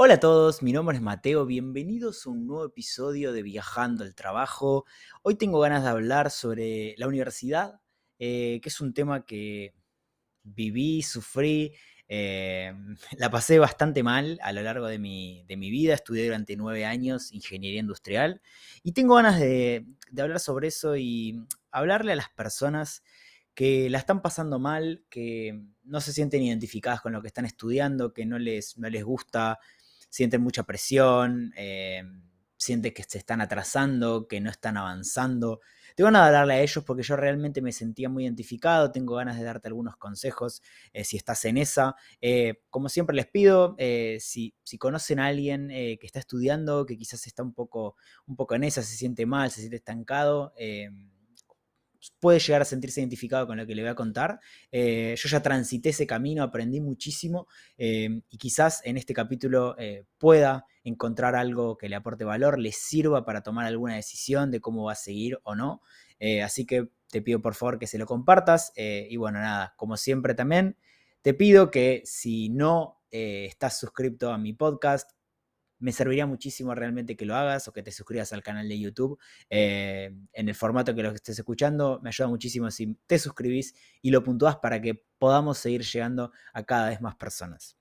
Hola a todos, mi nombre es Mateo, bienvenidos a un nuevo episodio de Viajando al Trabajo. Hoy tengo ganas de hablar sobre la universidad, eh, que es un tema que viví, sufrí, eh, la pasé bastante mal a lo largo de mi, vida, estudié durante nueve años ingeniería industrial y tengo ganas de, hablar sobre eso y hablarle a las personas que la están pasando mal, que no se sienten identificadas con lo que están estudiando, que no les, no les gusta sienten mucha presión, eh, sienten que se están atrasando, que no están avanzando. Tengo ganas de hablarle a ellos porque yo realmente me sentía muy identificado, tengo ganas de darte algunos consejos eh, si estás en esa. Eh, como siempre les pido, si, si, conocen a alguien que está estudiando, que quizás está un poco, un poco en esa, se siente mal, se siente estancado, puede llegar a sentirse identificado con lo que le voy a contar. Eh, yo ya transité ese camino, aprendí muchísimo eh, y quizás en este capítulo eh, pueda encontrar algo que le aporte valor, le sirva para tomar alguna decisión de cómo va a seguir o no. así que te pido por favor que se lo compartas y bueno, nada, como siempre también, te pido que si no estás suscrito a mi podcast, me serviría muchísimo realmente que lo hagas o que te suscribas al canal de YouTube. Eh, en el formato que lo estés escuchando, me ayuda muchísimo si te suscribís y lo puntúas para que podamos seguir llegando a cada vez más personas.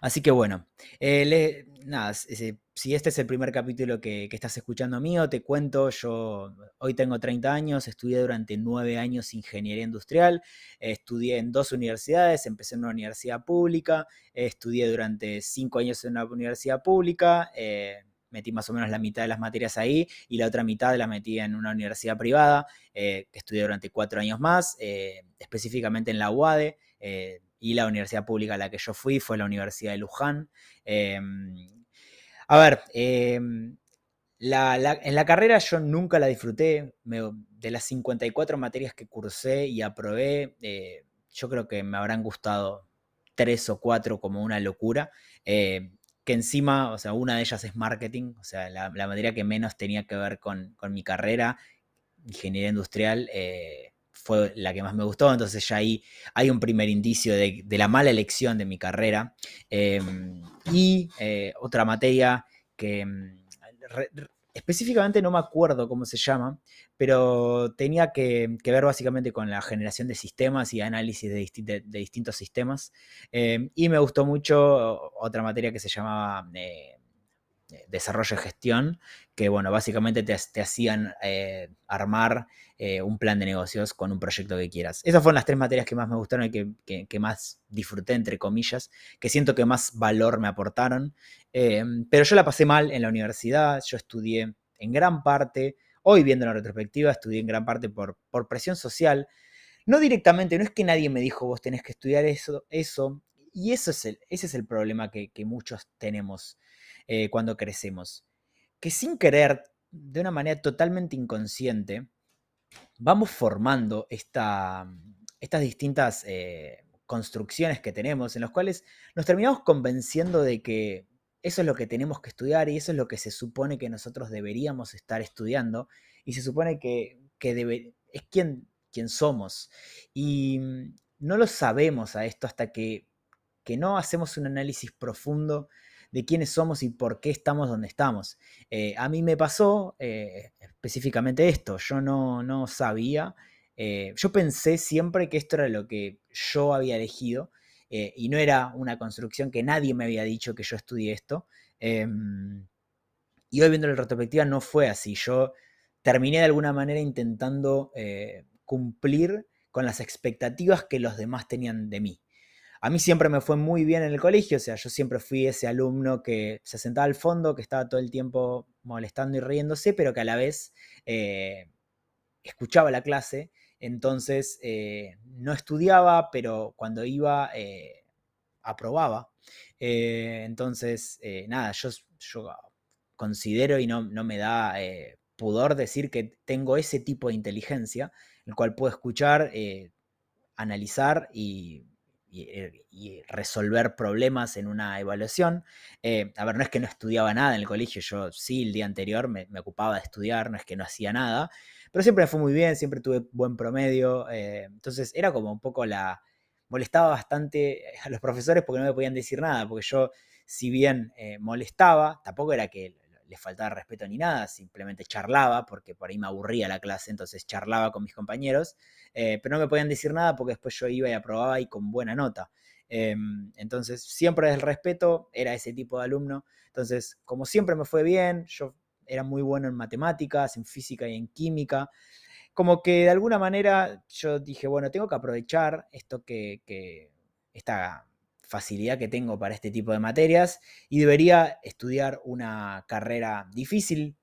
Así que bueno, eh, nada, si este es el primer capítulo que, estás escuchando mío, te cuento, yo hoy tengo 30 años, estudié durante 9 años ingeniería industrial, estudié en dos universidades, empecé en una universidad pública, estudié durante 5 años en una universidad pública, eh, metí más o menos la mitad de las materias ahí y la otra mitad la metí en una universidad privada, eh, que estudié durante 4 años más, específicamente en la UADE y la universidad pública a la que yo fui fue la Universidad de Luján. Em, a ver, em, en la carrera yo nunca la disfruté. de las 54 materias que cursé y aprobé, eh, yo creo que me habrán gustado tres o cuatro como una locura. Eh, que encima, o sea, una de ellas es marketing, o sea, la, materia que menos tenía que ver con, con mi carrera, ingeniería industrial, eh, fue la que más me gustó, entonces ya ahí hay un primer indicio de, la mala elección de mi carrera. Em, y eh, otra materia que em, específicamente no me acuerdo cómo se llama, pero tenía que, ver básicamente con la generación de sistemas y análisis de, distintos sistemas. Em, y me gustó mucho otra materia que se llamaba... Eh, desarrollo y gestión, que bueno, básicamente te, hacían eh, armar eh, un plan de negocios con un proyecto que quieras. Esas fueron las tres materias que más me gustaron y que, más disfruté, entre comillas, que siento que más valor me aportaron. Em, pero yo la pasé mal en la universidad, yo estudié en gran parte, hoy viendo la retrospectiva, estudié en gran parte por, por presión social. No directamente, no es que nadie me dijo vos tenés que estudiar eso, eso y eso es el, ese es el problema que, que muchos tenemos. Eh, cuando crecemos. Que sin querer, de una manera totalmente inconsciente, vamos formando esta, estas distintas eh, construcciones que tenemos, en las cuales nos terminamos convenciendo de que eso es lo que tenemos que estudiar y eso es lo que se supone que nosotros deberíamos estar estudiando y se supone que, es quien, somos. Y mm, no lo sabemos a esto hasta que no hacemos un análisis profundo de quiénes somos y por qué estamos donde estamos. Eh, a mí me pasó eh, específicamente esto, yo no, sabía, eh, yo pensé siempre que esto era lo que yo había elegido y no era una construcción que nadie me había dicho que yo estudié esto. Em, y hoy viendo la retrospectiva no fue así, yo terminé de alguna manera intentando cumplir con las expectativas que los demás tenían de mí. A mí siempre me fue muy bien en el colegio, o sea, yo siempre fui ese alumno que se sentaba al fondo, que estaba todo el tiempo molestando y riéndose, pero que a la vez eh, escuchaba la clase, entonces eh, no estudiaba, pero cuando iba eh, aprobaba. entonces, nada, yo, yo, considero y no, no me da pudor decir que tengo ese tipo de inteligencia, el cual puedo escuchar, analizar y eh, y, resolver problemas en una evaluación. Eh, a ver, no es que no estudiaba nada en el colegio, yo sí, el día anterior me, ocupaba de estudiar, no es que no hacía nada, pero siempre me fue muy bien, siempre tuve buen promedio, eh, entonces era como un poco la... molestaba bastante a los profesores porque no me podían decir nada, porque yo si bien molestaba, tampoco era que le faltaba respeto ni nada, simplemente charlaba, porque por ahí me aburría la clase, entonces charlaba con mis compañeros, eh, pero no me podían decir nada porque después yo iba y aprobaba y con buena nota. Em, entonces, siempre el respeto, era ese tipo de alumno. Entonces, como siempre me fue bien, yo era muy bueno en matemáticas, en física y en química. Como que de alguna manera yo dije, bueno, tengo que aprovechar esto que, que esta facilidad que tengo para este tipo de materias y debería estudiar una carrera difícil,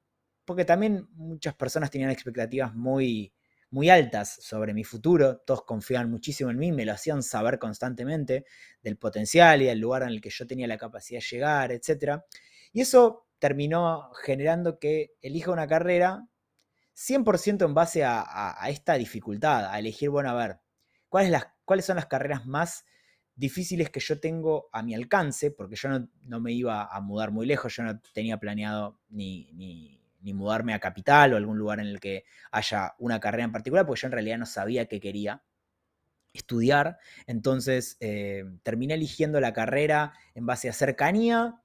porque también muchas personas tenían expectativas muy, muy altas sobre mi futuro, todos confiaban muchísimo en mí, me lo hacían saber constantemente del potencial y del lugar en el que yo tenía la capacidad de llegar, etc. Y eso terminó generando que elija una carrera 100% en base a, esta dificultad, a elegir, bueno, a ver, ¿cuáles, cuáles son las carreras más difíciles que yo tengo a mi alcance, porque yo no, me iba a mudar muy lejos, yo no tenía planeado ni, ni, mudarme a Capital o algún lugar en el que haya una carrera en particular, porque yo en realidad no sabía qué quería estudiar, entonces eh, terminé eligiendo la carrera en base a cercanía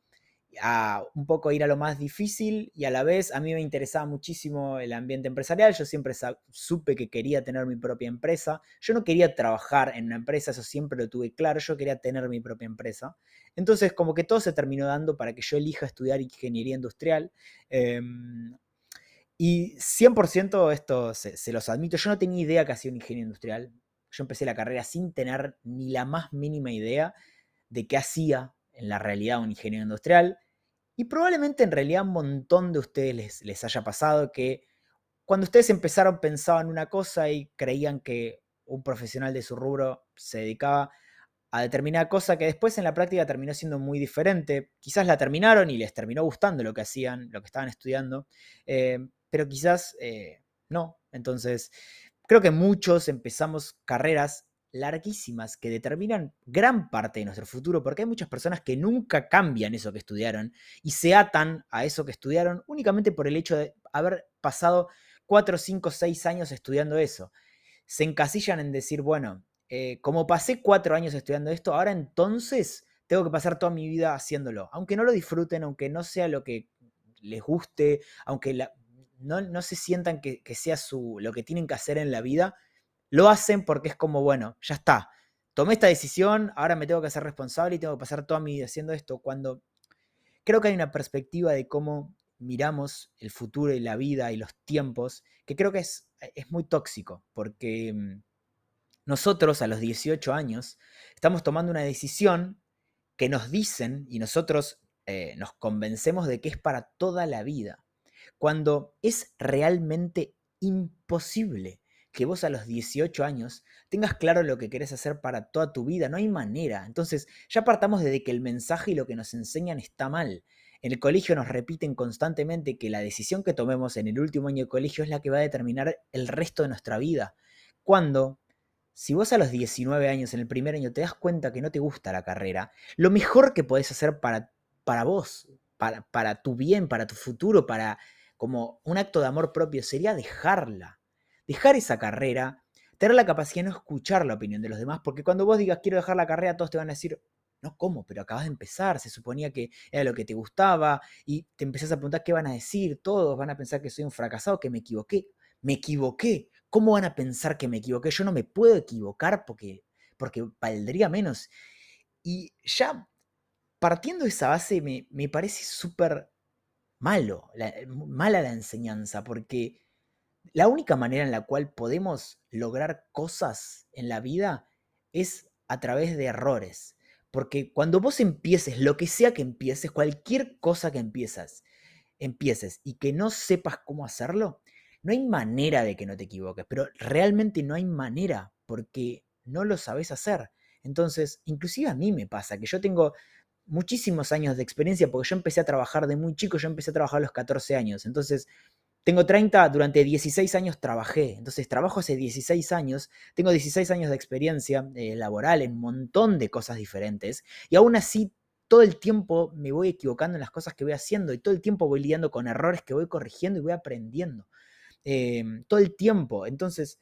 a un poco ir a lo más difícil y a la vez a mí me interesaba muchísimo el ambiente empresarial, yo siempre supe que quería tener mi propia empresa, yo no quería trabajar en una empresa, eso siempre lo tuve claro, yo quería tener mi propia empresa. Entonces como que todo se terminó dando para que yo elija estudiar ingeniería industrial. Em, y 100% esto se, se, los admito, yo no tenía idea que hacía un ingeniero industrial, yo empecé la carrera sin tener ni la más mínima idea de qué hacía en la realidad un ingeniero industrial. Y probablemente en realidad un montón de ustedes les, haya pasado que cuando ustedes empezaron pensaban una cosa y creían que un profesional de su rubro se dedicaba a determinada cosa que después en la práctica terminó siendo muy diferente. Quizás la terminaron y les terminó gustando lo que hacían, lo que estaban estudiando, eh, pero quizás eh, no. Entonces, creo que muchos empezamos carreras larguísimas que determinan gran parte de nuestro futuro, porque hay muchas personas que nunca cambian eso que estudiaron y se atan a eso que estudiaron únicamente por el hecho de haber pasado 4, 5, 6 años estudiando eso. Se encasillan en decir, bueno, eh, como pasé cuatro años estudiando esto, ahora entonces tengo que pasar toda mi vida haciéndolo. Aunque no lo disfruten, aunque no sea lo que les guste, aunque no, se sientan que, que sea su, lo que tienen que hacer en la vida, lo hacen porque es como, bueno, ya está. Tomé esta decisión, ahora me tengo que hacer responsable y tengo que pasar toda mi vida haciendo esto. Cuando creo que hay una perspectiva de cómo miramos el futuro y la vida y los tiempos, que creo que es, es muy tóxico, porque mm, nosotros a los 18 años estamos tomando una decisión que nos dicen y nosotros eh, nos convencemos de que es para toda la vida, cuando es realmente imposible que vos a los 18 años tengas claro lo que querés hacer para toda tu vida. No hay manera. Entonces, ya partamos desde que el mensaje y lo que nos enseñan está mal. En el colegio nos repiten constantemente que la decisión que tomemos en el último año de colegio es la que va a determinar el resto de nuestra vida. Cuando, si vos a los 19 años, en el primer año, te das cuenta que no te gusta la carrera, lo mejor que podés hacer para, para vos, para, para tu bien, para tu futuro, para como un acto de amor propio, sería dejarla dejar esa carrera, tener la capacidad de no escuchar la opinión de los demás, porque cuando vos digas quiero dejar la carrera, todos te van a decir, no, ¿cómo? Pero acabas de empezar, se suponía que era lo que te gustaba y te empezás a preguntar qué van a decir, todos van a pensar que soy un fracasado, que me equivoqué, me equivoqué, ¿cómo van a pensar que me equivoqué? Yo no me puedo equivocar porque, porque valdría menos. Y ya partiendo de esa base me, me parece súper malo, mala la enseñanza, porque la única manera en la cual podemos lograr cosas en la vida es a través de errores. Porque cuando vos empieces, lo que sea que empieces, cualquier cosa que empiezas, empieces y que no sepas cómo hacerlo, no hay manera de que no te equivoques, pero realmente no hay manera porque no lo sabes hacer. Entonces, inclusive a mí me pasa que yo tengo muchísimos años de experiencia porque yo empecé a trabajar de muy chico, yo empecé a trabajar a los 14 años. Entonces, tengo 30, durante 16 años trabajé, entonces trabajo hace 16 años, tengo 16 años de experiencia eh, laboral en un montón de cosas diferentes y aún así todo el tiempo me voy equivocando en las cosas que voy haciendo y todo el tiempo voy lidiando con errores que voy corrigiendo y voy aprendiendo. Em, todo el tiempo. Entonces,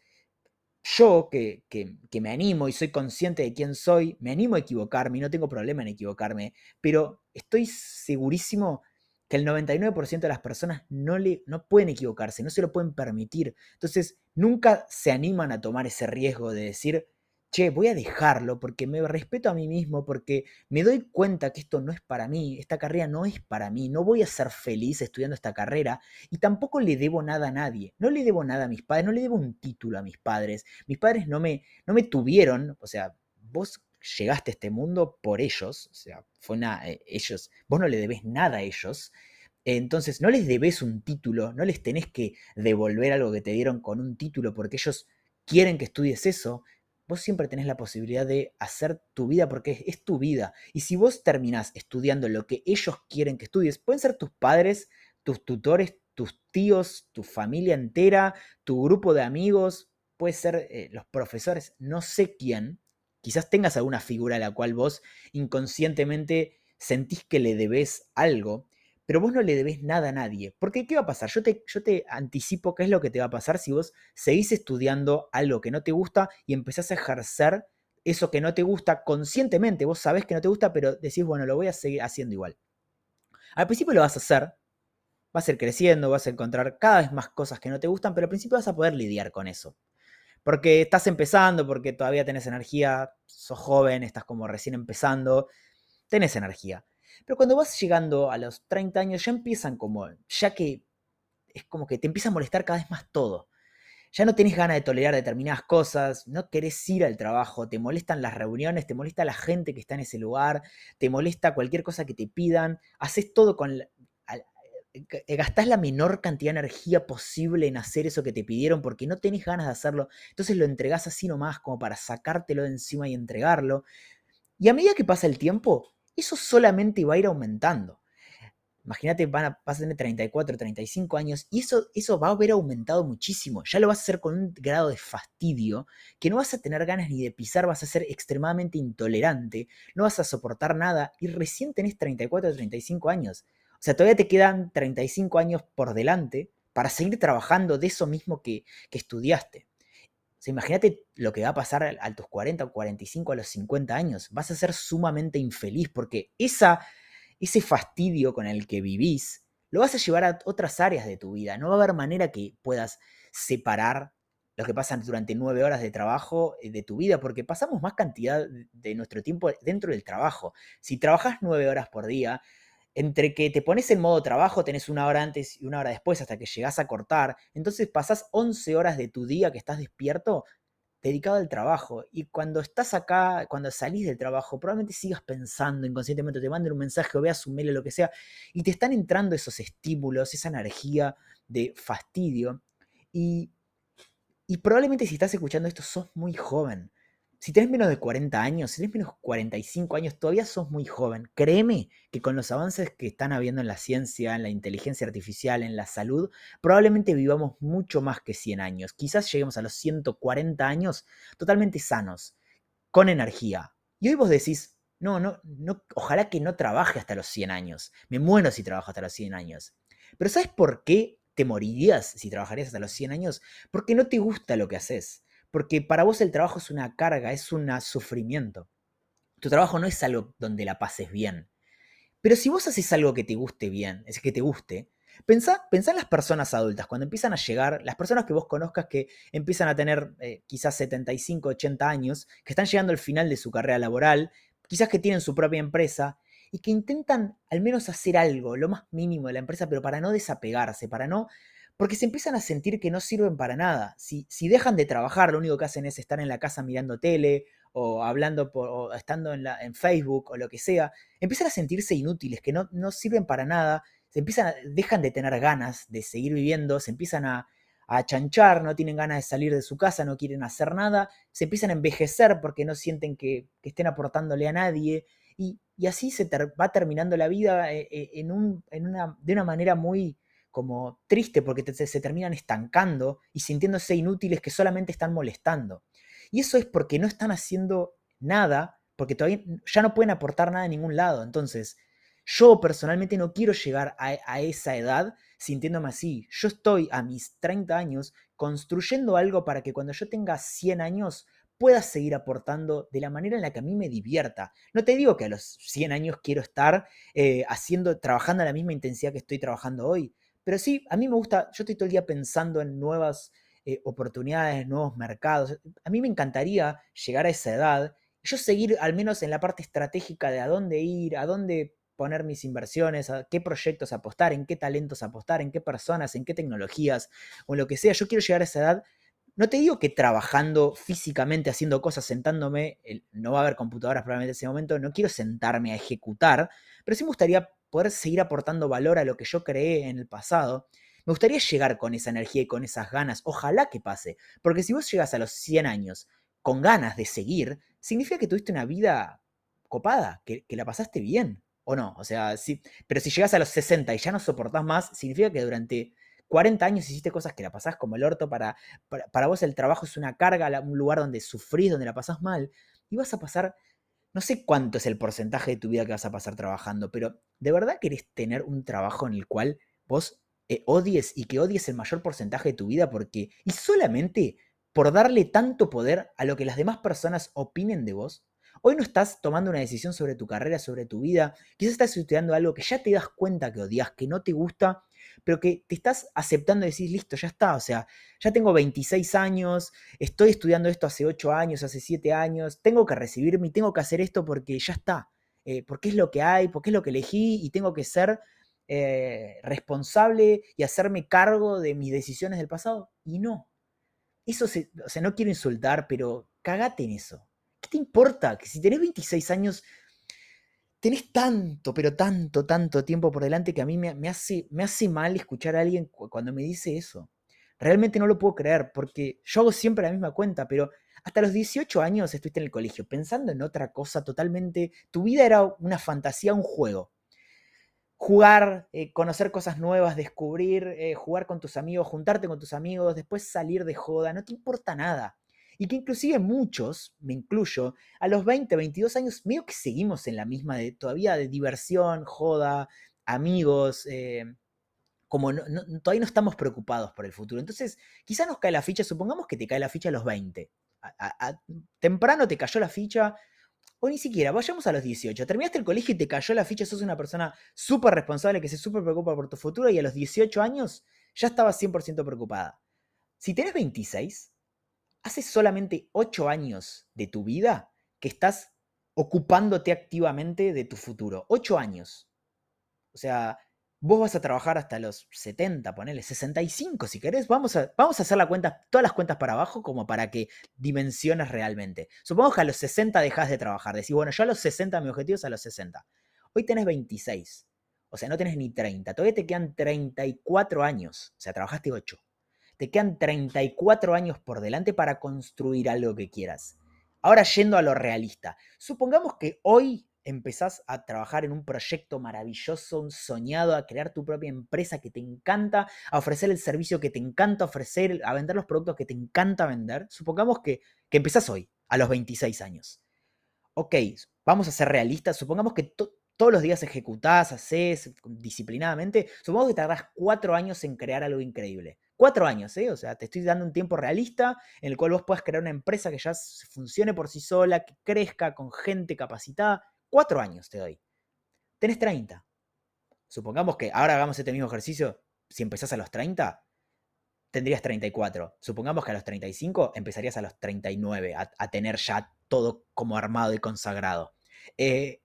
yo que, que, me animo y soy consciente de quién soy, me animo a equivocarme y no tengo problema en equivocarme, pero estoy segurísimo que el 99% de las personas no, le, no pueden equivocarse, no se lo pueden permitir. Entonces, nunca se animan a tomar ese riesgo de decir, che, voy a dejarlo porque me respeto a mí mismo, porque me doy cuenta que esto no es para mí, esta carrera no es para mí, no voy a ser feliz estudiando esta carrera y tampoco le debo nada a nadie, no le debo nada a mis padres, no le debo un título a mis padres, mis padres no me, no me tuvieron, o sea, vos llegaste a este mundo por ellos, o sea, fue nada, eh, ellos, vos no le debes nada a ellos, entonces no les debes un título, no les tenés que devolver algo que te dieron con un título porque ellos quieren que estudies eso, vos siempre tenés la posibilidad de hacer tu vida porque es, tu vida. Y si vos terminás estudiando lo que ellos quieren que estudies, pueden ser tus padres, tus tutores, tus tíos, tu familia entera, tu grupo de amigos, puede ser eh, los profesores, no sé quién. Quizás tengas alguna figura a la cual vos inconscientemente sentís que le debes algo pero vos no le debes nada a nadie. Porque ¿qué va a pasar? Yo te, yo te anticipo qué es lo que te va a pasar si vos seguís estudiando algo que no te gusta y empezás a ejercer eso que no te gusta conscientemente. Vos sabés que no te gusta, pero decís, bueno, lo voy a seguir haciendo igual. Al principio lo vas a hacer, vas a ir creciendo, vas a encontrar cada vez más cosas que no te gustan, pero al principio vas a poder lidiar con eso. Porque estás empezando, porque todavía tenés energía, sos joven, estás como recién empezando, tenés energía. Pero cuando vas llegando a los 30 años ya empiezan como, ya que es como que te empieza a molestar cada vez más todo. Ya no tenés ganas de tolerar determinadas cosas, no querés ir al trabajo, te molestan las reuniones, te molesta la gente que está en ese lugar, te molesta cualquier cosa que te pidan, haces todo con... Eh, gastás la menor cantidad de energía posible en hacer eso que te pidieron porque no tenés ganas de hacerlo, entonces lo entregás así nomás como para sacártelo de encima y entregarlo. Y a medida que pasa el tiempo, eso solamente va a ir aumentando. Imagínate, van a, vas a tener 34, 35 años y eso, eso va a haber aumentado muchísimo. Ya lo vas a hacer con un grado de fastidio que no vas a tener ganas ni de pisar, vas a ser extremadamente intolerante, no vas a soportar nada y recién tenés 34 o 35 años. O sea, todavía te quedan 35 años por delante para seguir trabajando de eso mismo que, estudiaste imagínate lo que va a pasar a, tus 40 o 45, a los 50 años. Vas a ser sumamente infeliz porque esa, ese fastidio con el que vivís lo vas a llevar a otras áreas de tu vida. No va a haber manera que puedas separar lo que pasa durante nueve horas de trabajo eh, de tu vida, porque pasamos más cantidad de nuestro tiempo dentro del trabajo. Si trabajas nueve horas por día, entre que te pones en modo trabajo, tenés una hora antes y una hora después hasta que llegás a cortar, entonces pasás 11 horas de tu día que estás despierto dedicado al trabajo. Y cuando estás acá, cuando salís del trabajo, probablemente sigas pensando inconscientemente, te manden un mensaje o veas un mail o lo que sea, y te están entrando esos estímulos, esa energía de fastidio. Y, y probablemente si estás escuchando esto, sos muy joven. Si tenés menos de 40 años, si tenés menos de 45 años, todavía sos muy joven. Créeme que con los avances que están habiendo en la ciencia, en la inteligencia artificial, en la salud, probablemente vivamos mucho más que 100 años. Quizás lleguemos a los 140 años totalmente sanos, con energía. Y hoy vos decís, no, no, no, ojalá que no trabaje hasta los 100 años. Me muero si trabajo hasta los 100 años. Pero ¿sabes por qué te morirías si trabajarías hasta los 100 años? Porque no te gusta lo que haces porque para vos el trabajo es una carga, es un sufrimiento. Tu trabajo no es algo donde la pases bien. Pero si vos haces algo que te guste bien, es que te guste, pensá, en las personas adultas, cuando empiezan a llegar, las personas que vos conozcas que empiezan a tener eh, quizás 75, 80 años, que están llegando al final de su carrera laboral, quizás que tienen su propia empresa y que intentan al menos hacer algo, lo más mínimo de la empresa, pero para no desapegarse, para no porque se empiezan a sentir que no sirven para nada. Si, si dejan de trabajar, lo único que hacen es estar en la casa mirando tele o hablando por, o estando en, la, en Facebook o lo que sea, empiezan a sentirse inútiles, que no, no sirven para nada, se empiezan dejan de tener ganas de seguir viviendo, se empiezan a, a chanchar, no tienen ganas de salir de su casa, no quieren hacer nada, se empiezan a envejecer porque no sienten que, estén aportándole a nadie, y, así se va terminando la vida eh, eh, en un, en una, de una manera muy, como triste porque se terminan estancando y sintiéndose inútiles que solamente están molestando. Y eso es porque no están haciendo nada, porque todavía ya no pueden aportar nada en ningún lado. Entonces, yo personalmente no quiero llegar a, esa edad sintiéndome así. Yo estoy a mis 30 años construyendo algo para que cuando yo tenga 100 años pueda seguir aportando de la manera en la que a mí me divierta. No te digo que a los 100 años quiero estar eh, haciendo, trabajando a la misma intensidad que estoy trabajando hoy, pero sí, a mí me gusta, yo estoy todo el día pensando en nuevas eh, oportunidades, nuevos mercados. A mí me encantaría llegar a esa edad yo seguir al menos en la parte estratégica de a dónde ir, a dónde poner mis inversiones, a qué proyectos apostar, en qué talentos apostar, en qué personas, en qué tecnologías o lo que sea. Yo quiero llegar a esa edad. No te digo que trabajando físicamente, haciendo cosas, sentándome, no va a haber computadoras probablemente en ese momento, no quiero sentarme a ejecutar, pero sí me gustaría poder seguir aportando valor a lo que yo creé en el pasado. Me gustaría llegar con esa energía y con esas ganas. Ojalá que pase. Porque si vos llegas a los 100 años con ganas de seguir, significa que tuviste una vida copada, que, la pasaste bien. ¿O no? O sea, sí. Pero si llegas a los 60 y ya no soportás más, significa que durante 40 años hiciste cosas que la pasás como el orto. Para, para, para vos el trabajo es una carga, un lugar donde sufrís, donde la pasás mal. Y vas a pasar no sé cuánto es el porcentaje de tu vida que vas a pasar trabajando, pero ¿de verdad querés tener un trabajo en el cual vos eh, odies y que odies el mayor porcentaje de tu vida porque y solamente por darle tanto poder a lo que las demás personas opinen de vos? Hoy no estás tomando una decisión sobre tu carrera, sobre tu vida, quizás estás estudiando algo que ya te das cuenta que odias, que no te gusta pero que te estás aceptando y decís, listo, ya está, o sea, ya tengo 26 años, estoy estudiando esto hace 8 años, hace 7 años, tengo que recibirme y tengo que hacer esto porque ya está, eh, porque es lo que hay, porque es lo que elegí y tengo que ser eh, responsable y hacerme cargo de mis decisiones del pasado. Y no. Eso, se, o sea, no quiero insultar, pero cagate en eso. ¿Qué te importa? Que si tenés 26 años tenés tanto, pero tanto, tanto tiempo por delante que a mí me, hace, mal escuchar a alguien cuando me dice eso. Realmente no lo puedo creer, porque yo hago siempre la misma cuenta, pero hasta los 18 años estuviste en el colegio pensando en otra cosa totalmente. Tu vida era una fantasía, un juego. Jugar, eh, conocer cosas nuevas, descubrir, eh, jugar con tus amigos, juntarte con tus amigos, después salir de joda, no te importa nada y que inclusive muchos, me incluyo, a los 20, 22 años, medio que seguimos en la misma todavía de diversión, joda, amigos, eh, como todavía no estamos preocupados por el futuro. Entonces, quizá nos cae la ficha, supongamos que te cae la ficha a los 20. temprano te cayó la ficha, o ni siquiera, vayamos a los 18. Terminaste el colegio y te cayó la ficha, sos una persona súper responsable que se súper preocupa por tu futuro y a los 18 años ya estabas 100% preocupada. Si tenés 26, hace solamente ocho años de tu vida que estás ocupándote activamente de tu futuro. Ocho años. O sea, vos vas a trabajar hasta los 70, ponele 65 si querés. Vamos a, vamos a hacer la cuenta, todas las cuentas para abajo como para que dimensiones realmente. Supongo que a los 60 dejas de trabajar. Decís, bueno, yo a los 60, mi objetivo es a los 60. Hoy tenés 26. O sea, no tenés ni 30. Todavía te quedan 34 años. O sea, trabajaste 8 te quedan 34 años por delante para construir algo que quieras. Ahora yendo a lo realista, supongamos que hoy empezás a trabajar en un proyecto maravilloso, un soñado, a crear tu propia empresa que te encanta, a ofrecer el servicio que te encanta ofrecer, a vender los productos que te encanta vender. Supongamos que, que empezás hoy, a los 26 años. Ok, vamos a ser realistas, supongamos que todos los días ejecutás, haces disciplinadamente, supongamos que tardás cuatro años en crear algo increíble. Cuatro años, ¿eh? O sea, te estoy dando un tiempo realista en el cual vos puedas crear una empresa que ya funcione por sí sola, que crezca con gente capacitada. Cuatro años te doy. Tenés 30. Supongamos que ahora hagamos este mismo ejercicio. Si empezás a los 30, tendrías 34. Supongamos que a los 35 empezarías a los 39 a, a tener ya todo como armado y consagrado. Eh,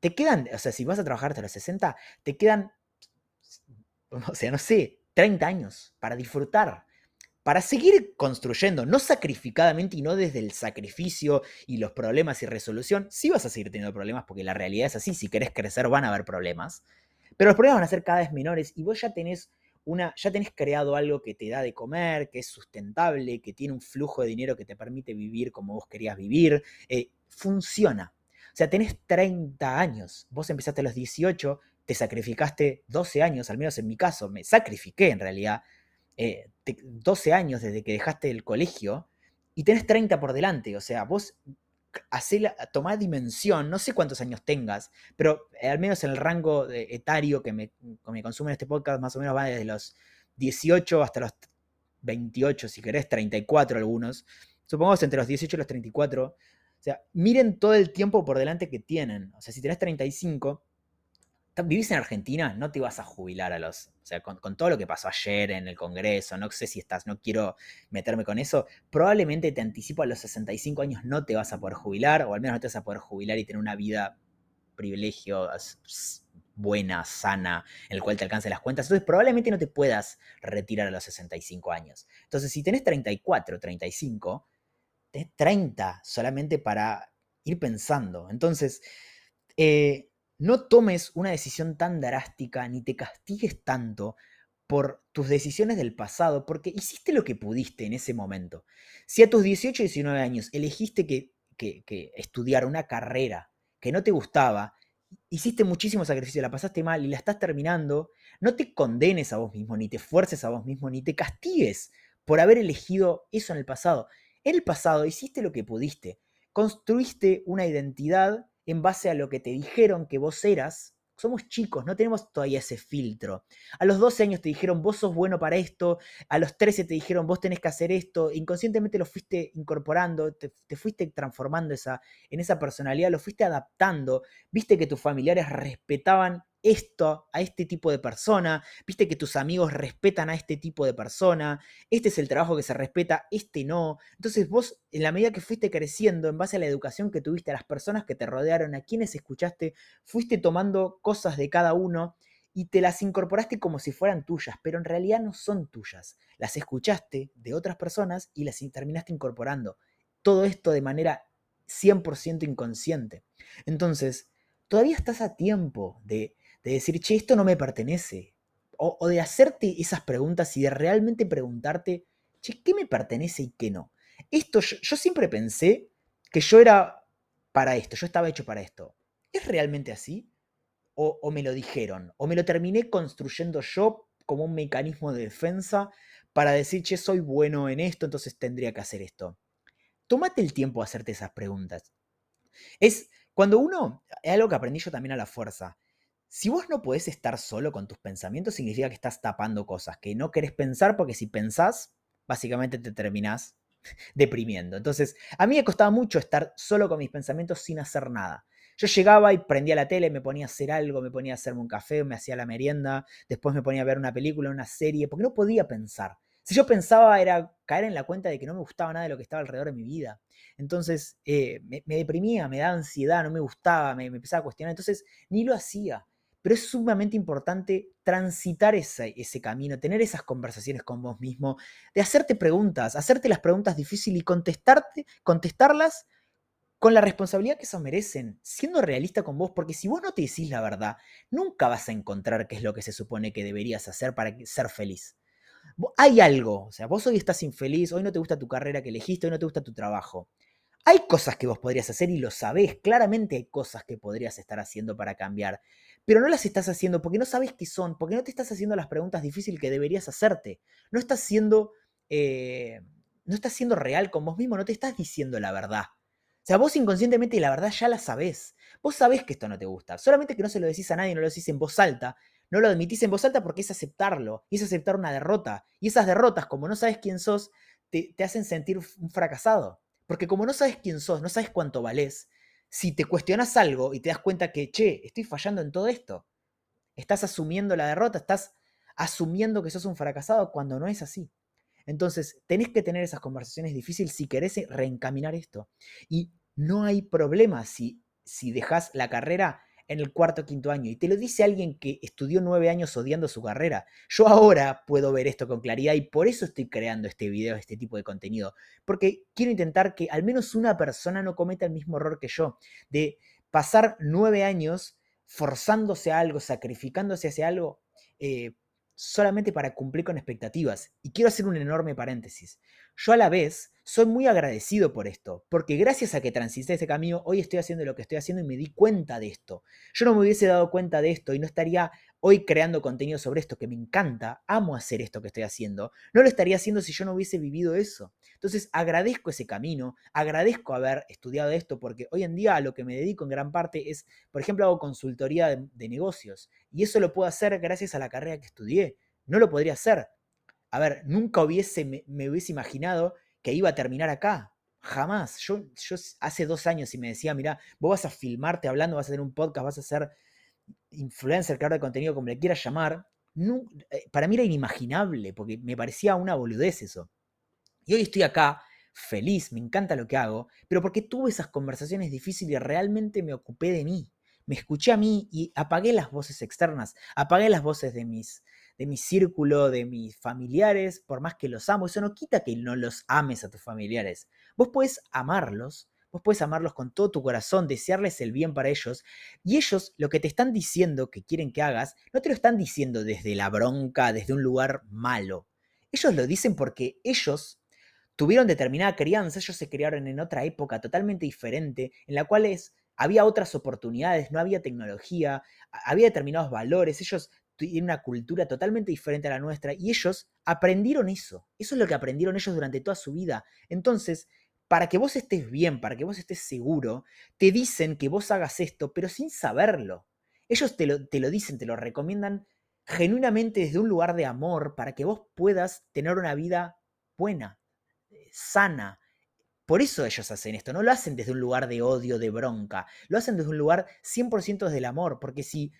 te quedan, o sea, si vas a trabajar hasta los 60, te quedan, o sea, no sé, 30 años para disfrutar, para seguir construyendo, no sacrificadamente y no desde el sacrificio y los problemas y resolución. Sí vas a seguir teniendo problemas porque la realidad es así, si querés crecer van a haber problemas, pero los problemas van a ser cada vez menores y vos ya tenés una, ya tenés creado algo que te da de comer, que es sustentable, que tiene un flujo de dinero que te permite vivir como vos querías vivir, eh, funciona. O sea, tenés 30 años, vos empezaste a los 18, te sacrificaste 12 años, al menos en mi caso, me sacrifiqué en realidad, 12 eh, años desde que dejaste el colegio y tenés 30 por delante, o sea, vos la, tomá dimensión, no sé cuántos años tengas, pero eh, al menos en el rango etario que me, me consume en este podcast, más o menos va desde los 18 hasta los 28, si querés, 34 algunos, supongamos entre los 18 y los 34, o sea, miren todo el tiempo por delante que tienen. O sea, si tenés 35, vivís en Argentina, no te vas a jubilar a los. O sea, con, todo lo que pasó ayer en el Congreso, no sé si estás, no quiero meterme con eso. Probablemente te anticipo a los 65 años no te vas a poder jubilar, o al menos no te vas a poder jubilar y tener una vida privilegio buena, sana, en el cual te alcance las cuentas. Entonces, probablemente no te puedas retirar a los 65 años. Entonces, si tenés 34, 35, tenés 30 solamente para ir pensando. Entonces, eh, no tomes una decisión tan drástica ni te castigues tanto por tus decisiones del pasado, porque hiciste lo que pudiste en ese momento. Si a tus 18 19 años elegiste que, que, estudiar una carrera que no te gustaba, hiciste muchísimo sacrificio, la pasaste mal y la estás terminando, no te condenes a vos mismo, ni te fuerces a vos mismo, ni te castigues por haber elegido eso en el pasado. En el pasado hiciste lo que pudiste, construiste una identidad en base a lo que te dijeron que vos eras, somos chicos, no tenemos todavía ese filtro. A los 12 años te dijeron, vos sos bueno para esto, a los 13 te dijeron, vos tenés que hacer esto, inconscientemente lo fuiste incorporando, te, fuiste transformando esa, en esa personalidad, lo fuiste adaptando, viste que tus familiares respetaban esto a este tipo de persona, viste que tus amigos respetan a este tipo de persona, este es el trabajo que se respeta, este no. Entonces vos, en la medida que fuiste creciendo, en base a la educación que tuviste, a las personas que te rodearon, a quienes escuchaste, fuiste tomando cosas de cada uno y te las incorporaste como si fueran tuyas, pero en realidad no son tuyas. Las escuchaste de otras personas y las terminaste incorporando. Todo esto de manera 100% inconsciente. Entonces, todavía estás a tiempo de de decir, che, esto no me pertenece. O, de hacerte esas preguntas y de realmente preguntarte, che, ¿qué me pertenece y qué no? Esto, yo, siempre pensé que yo era para esto, yo estaba hecho para esto. ¿Es realmente así? O, o, me lo dijeron, o me lo terminé construyendo yo como un mecanismo de defensa para decir, che, soy bueno en esto, entonces tendría que hacer esto. Tómate el tiempo a hacerte esas preguntas. Es cuando uno, es algo que aprendí yo también a la fuerza, si vos no podés estar solo con tus pensamientos, significa que estás tapando cosas que no querés pensar, porque si pensás, básicamente te terminás deprimiendo. Entonces, a mí me costaba mucho estar solo con mis pensamientos sin hacer nada. Yo llegaba y prendía la tele, me ponía a hacer algo, me ponía a hacerme un café, me hacía la merienda, después me ponía a ver una película, una serie, porque no podía pensar. Si yo pensaba era caer en la cuenta de que no me gustaba nada de lo que estaba alrededor de mi vida. Entonces eh, me, deprimía, me daba ansiedad, no me gustaba, me, me empezaba a cuestionar. Entonces ni lo hacía. Pero es sumamente importante transitar ese, camino, tener esas conversaciones con vos mismo, de hacerte preguntas, hacerte las preguntas difíciles y contestarte, contestarlas con la responsabilidad que eso merecen, siendo realista con vos, porque si vos no te decís la verdad, nunca vas a encontrar qué es lo que se supone que deberías hacer para ser feliz. Hay algo, o sea, vos hoy estás infeliz, hoy no te gusta tu carrera que elegiste, hoy no te gusta tu trabajo. Hay cosas que vos podrías hacer y lo sabés, claramente hay cosas que podrías estar haciendo para cambiar pero no las estás haciendo porque no sabes qué son, porque no te estás haciendo las preguntas difíciles que deberías hacerte. No estás siendo, eh, no estás siendo real con vos mismo, no te estás diciendo la verdad. O sea, vos inconscientemente la verdad ya la sabés. Vos sabés que esto no te gusta. Solamente que no se lo decís a nadie, no lo decís en voz alta. No lo admitís en voz alta porque es aceptarlo. Y es aceptar una derrota. Y esas derrotas, como no sabes quién sos, te, te hacen sentir un fracasado. Porque como no sabes quién sos, no sabes cuánto valés, si te cuestionas algo y te das cuenta que, che, estoy fallando en todo esto, estás asumiendo la derrota, estás asumiendo que sos un fracasado cuando no es así. Entonces, tenés que tener esas conversaciones difíciles si querés reencaminar esto. Y no hay problema si, si dejas la carrera en el cuarto o quinto año. Y te lo dice alguien que estudió nueve años odiando su carrera. Yo ahora puedo ver esto con claridad y por eso estoy creando este video, este tipo de contenido. Porque quiero intentar que al menos una persona no cometa el mismo error que yo. De pasar nueve años forzándose a algo, sacrificándose hacia algo. Eh, solamente para cumplir con expectativas. Y quiero hacer un enorme paréntesis. Yo a la vez soy muy agradecido por esto, porque gracias a que transité ese camino, hoy estoy haciendo lo que estoy haciendo y me di cuenta de esto. Yo no me hubiese dado cuenta de esto y no estaría hoy creando contenido sobre esto, que me encanta, amo hacer esto que estoy haciendo. No lo estaría haciendo si yo no hubiese vivido eso. Entonces agradezco ese camino, agradezco haber estudiado esto, porque hoy en día a lo que me dedico en gran parte es, por ejemplo, hago consultoría de, negocios, y eso lo puedo hacer gracias a la carrera que estudié. No lo podría hacer a ver, nunca hubiese, me, hubiese imaginado que iba a terminar acá. Jamás. Yo, yo hace dos años y me decía, mira, vos vas a filmarte hablando, vas a hacer un podcast, vas a ser influencer, creador de contenido, como le quieras llamar. Eh, para mí era inimaginable, porque me parecía una boludez eso. Y hoy estoy acá, feliz, me encanta lo que hago, pero porque tuve esas conversaciones difíciles realmente me ocupé de mí. Me escuché a mí y apagué las voces externas, apagué las voces de mis, de mi círculo, de mis familiares, por más que los amo. Eso no quita que no los ames a tus familiares. Vos puedes amarlos, vos puedes amarlos con todo tu corazón, desearles el bien para ellos. Y ellos lo que te están diciendo que quieren que hagas, no te lo están diciendo desde la bronca, desde un lugar malo. Ellos lo dicen porque ellos tuvieron determinada crianza, ellos se criaron en otra época totalmente diferente, en la cual había otras oportunidades, no había tecnología, había determinados valores, ellos tienen una cultura totalmente diferente a la nuestra y ellos aprendieron eso. Eso es lo que aprendieron ellos durante toda su vida. Entonces, para que vos estés bien, para que vos estés seguro, te dicen que vos hagas esto, pero sin saberlo. Ellos te lo, te lo dicen, te lo recomiendan genuinamente desde un lugar de amor para que vos puedas tener una vida buena, sana. Por eso ellos hacen esto, no lo hacen desde un lugar de odio, de bronca, lo hacen desde un lugar 100% desde el amor, porque si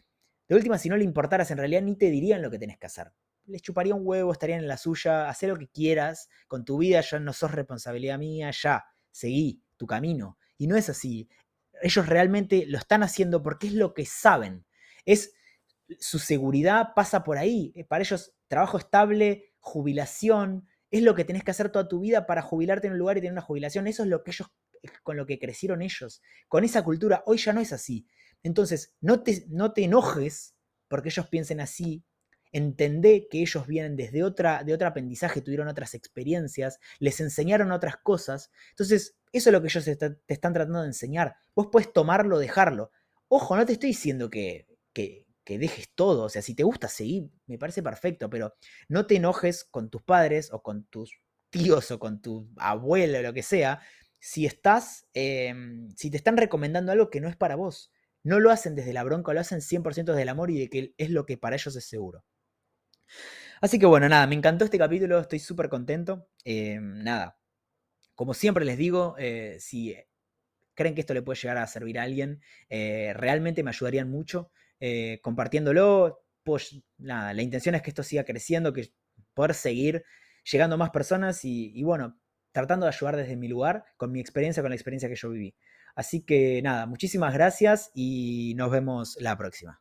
de última, si no le importaras, en realidad ni te dirían lo que tenés que hacer. Les chuparía un huevo, estarían en la suya, haz lo que quieras, con tu vida ya no sos responsabilidad mía, ya, seguí tu camino. Y no es así. Ellos realmente lo están haciendo porque es lo que saben. Es su seguridad pasa por ahí. Eh, para ellos, trabajo estable, jubilación, es lo que tenés que hacer toda tu vida para jubilarte en un lugar y tener una jubilación. Eso es lo que ellos, con lo que crecieron ellos. Con esa cultura, hoy ya no es así. Entonces, no te, no te enojes porque ellos piensen así. Entendé que ellos vienen desde otra, de otro aprendizaje, tuvieron otras experiencias, les enseñaron otras cosas. Entonces, eso es lo que ellos te, están tratando de enseñar. Vos puedes tomarlo, dejarlo. Ojo, no te estoy diciendo que, que, que dejes todo. O sea, si te gusta seguir, me parece perfecto, pero no te enojes con tus padres o con tus tíos o con tu abuelo o lo que sea, si estás, em, si te están recomendando algo que no es para vos no lo hacen desde la bronca, lo hacen 100% desde el amor y de que es lo que para ellos es seguro. Así que bueno, nada, me encantó este capítulo, estoy súper contento. Em, nada, como siempre les digo, eh, si creen que esto le puede llegar a servir a alguien, eh, realmente me ayudarían mucho eh, compartiéndolo. Pues nada, la intención es que esto siga creciendo, que poder seguir llegando a más personas y, y bueno, tratando de ayudar desde mi lugar, con mi experiencia, con la experiencia que yo viví. Así que nada, muchísimas gracias y nos vemos la próxima.